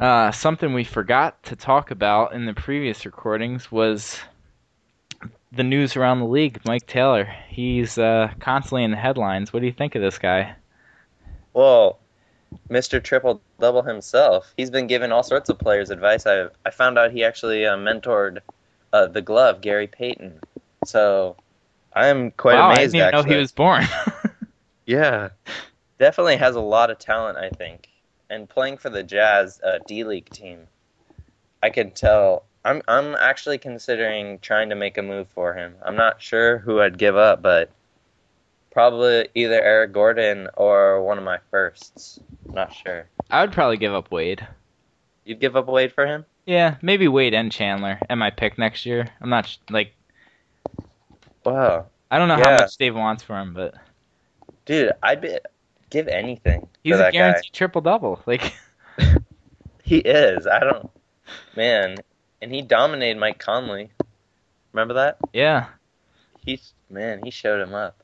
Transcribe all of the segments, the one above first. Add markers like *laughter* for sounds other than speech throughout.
Uh, something we forgot to talk about in the previous recordings was the news around the league. Mike Taylor, he's uh, constantly in the headlines. What do you think of this guy? Well, Mr. Triple Double himself, he's been giving all sorts of players advice. I I found out he actually uh, mentored uh, the glove, Gary Payton. So I'm quite wow, amazed. I didn't even actually. know he was born. *laughs* Yeah, definitely has a lot of talent, I think. And playing for the Jazz uh, D League team, I can tell. I'm I'm actually considering trying to make a move for him. I'm not sure who I'd give up, but probably either Eric Gordon or one of my firsts. Not sure. I would probably give up Wade. You'd give up Wade for him? Yeah, maybe Wade and Chandler and my pick next year. I'm not sh- like Wow, I don't know how much Dave wants for him, but dude, I'd be give anything he's a guaranteed triple double. *laughs* Like He is. I don't. Man, and he dominated Mike Conley. Remember that? yeah. He's man. He showed him up.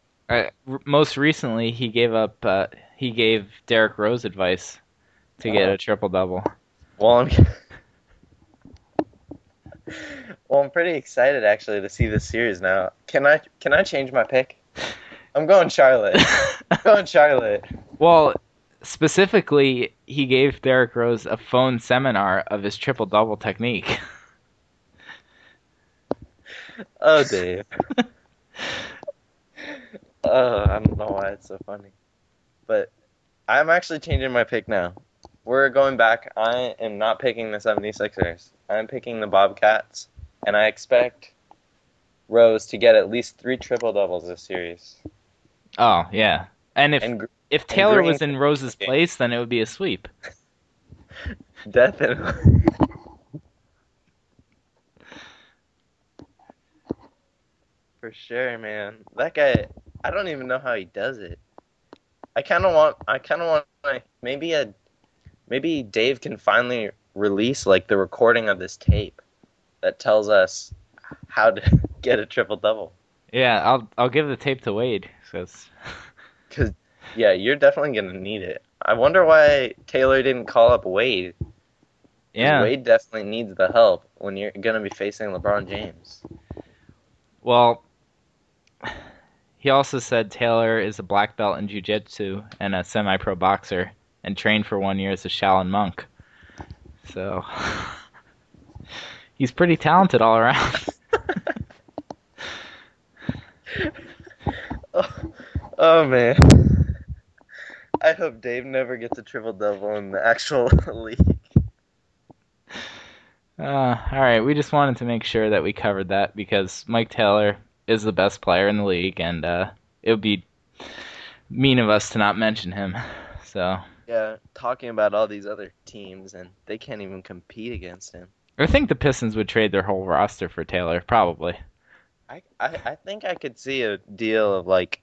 Most recently, he gave up. Uh, he gave Derrick Rose advice to get Oh. a triple double. Well, I'm. *laughs* well, I'm pretty excited actually to see this series now. Can I can I change my pick? *laughs* I'm going Charlotte. I'm going Charlotte. Well, specifically, he gave Derrick Rose a phone seminar of his triple double technique. Oh, Dave. oh, *laughs* I don't know why it's so funny, but I'm actually changing my pick now. We're going back. I am not picking the 76ers. I'm picking the Bobcats, and I expect Rose to get at least three triple doubles this series. oh yeah, and if And if Taylor was in Rose's place, then it would be a sweep. *laughs* Definitely. *laughs* For sure, man. That guy, I don't even know how he does it. I kind of want, I kind of want, like, maybe a, maybe Dave can finally release like the recording of this tape that tells us how to *laughs* get a triple double. Yeah, I'll I'll give the tape to Wade. Cause Cause yeah, you're definitely gonna need it. I wonder why Taylor didn't call up Wade. yeah, Wade definitely needs the help when you're gonna be facing LeBron James. Well, he also said Taylor is a black belt in jiu-jitsu and a semi-pro boxer and trained for one year as a Shaolin monk. So *laughs* he's pretty talented all around. *laughs* *laughs* oh, oh man. I hope Dave never gets a triple double in the actual *laughs* league. Uh, all right, we just wanted to make sure that we covered that because Mike Taylor is the best player in the league, and uh, it would be mean of us to not mention him. *laughs* So Yeah, talking about all these other teams and they can't even compete against him. I think the Pistons would trade their whole roster for Taylor, probably. I, I, I think I could see a deal of like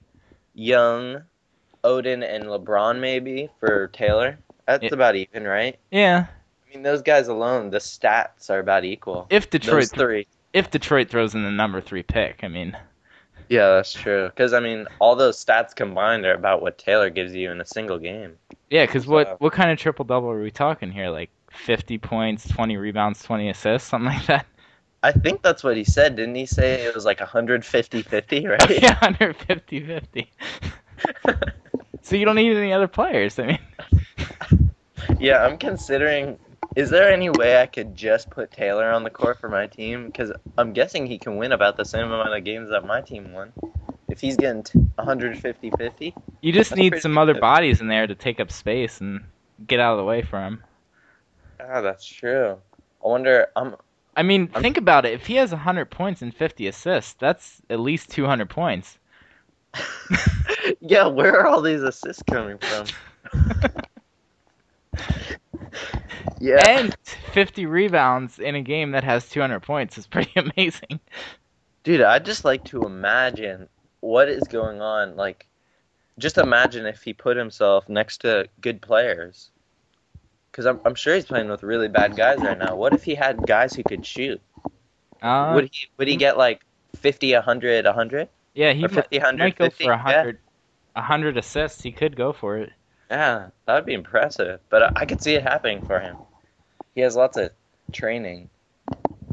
Young, Oden, and LeBron maybe for Taylor. That's Yeah. about even, right? Yeah, I mean, those guys alone, the stats are about equal. if Detroit three. if Detroit throws in the number three pick, I mean, Yeah, that's true. Because I mean, all those stats combined are about what Taylor gives you in a single game. yeah, because So- what what kind of triple double are we talking here? Like fifty points, twenty rebounds, twenty assists, something like that. I think that's what he said. Didn't he say it was like 150-50, right? *laughs* yeah, 150 50. *laughs* *laughs* so you don't need any other players. I mean, *laughs* yeah, I'm considering. Is there any way I could just put Taylor on the court for my team? Because I'm guessing he can win about the same amount of games that my team won. If he's getting 150-50. you just need some other good. bodies in there to take up space and get out of the way for him. Ah, that's true. I wonder. I'm. I mean, I'm- think about it. If he has 100 points and 50 assists, that's at least 200 points. *laughs* yeah, where are all these assists coming from? *laughs* yeah. And 50 rebounds in a game that has 200 points is pretty *laughs* amazing. Dude, I'd just like to imagine what is going on. Like, just imagine if he put himself next to good players. Because I'm, I'm sure he's playing with really bad guys right now. What if he had guys who could shoot? Uh, would he would he get like 50, 100, 100? Yeah, he might, 50, he 100, might go 50? for 100, 100 assists. He could go for it. Yeah, that would be impressive. But I, I could see it happening for him. He has lots of training,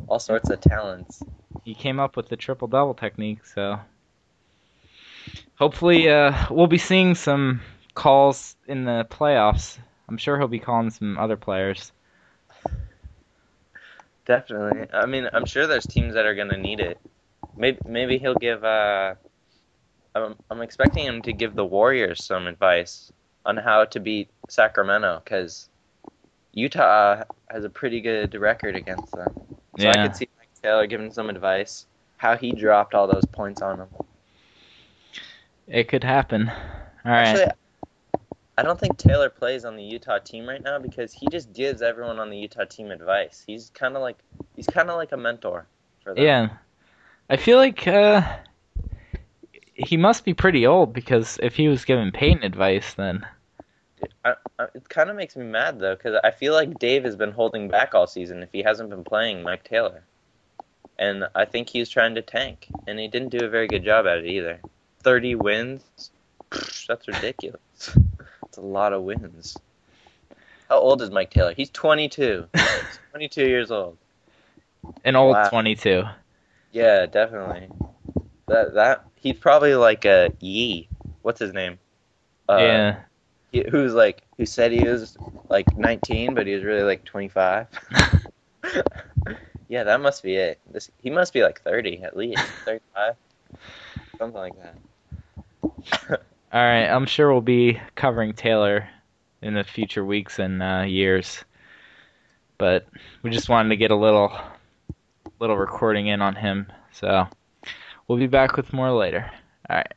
all sorts of talents. He came up with the triple double technique, so hopefully uh, we'll be seeing some calls in the playoffs. I'm sure he'll be calling some other players. Definitely. I mean, I'm sure there's teams that are gonna need it. Maybe maybe he'll give. Uh, I'm I'm expecting him to give the Warriors some advice on how to beat Sacramento because Utah has a pretty good record against them. So I could see Mike Taylor giving some advice how he dropped all those points on them. It could happen. All right. Actually, I don't think Taylor plays on the Utah team right now because he just gives everyone on the Utah team advice. He's kind of like he's kind of like a mentor for them. yeah. I feel like uh, he must be pretty old because if he was giving Payton advice, then I, I, it kind of makes me mad though because I feel like Dave has been holding back all season if he hasn't been playing Mike Taylor, and I think he's trying to tank, and he didn't do a very good job at it either. Thirty wins, that's ridiculous. *laughs* It's a lot of wins. How old is Mike Taylor? He's 22. *laughs* He's 22 years old. an old Wow. 22. Yeah, definitely. That that he's probably like a Yi. What's his name? Uh, yeah. he- who's like who said he was like 19, but he was really like 25. *laughs* yeah, that must be it. This he must be like 30 at least, *laughs* 35, something like that. *laughs* All right. I'm sure we'll be covering Taylor in the future weeks and uh, years, but we just wanted to get a little, little recording in on him. So we'll be back with more later. All right.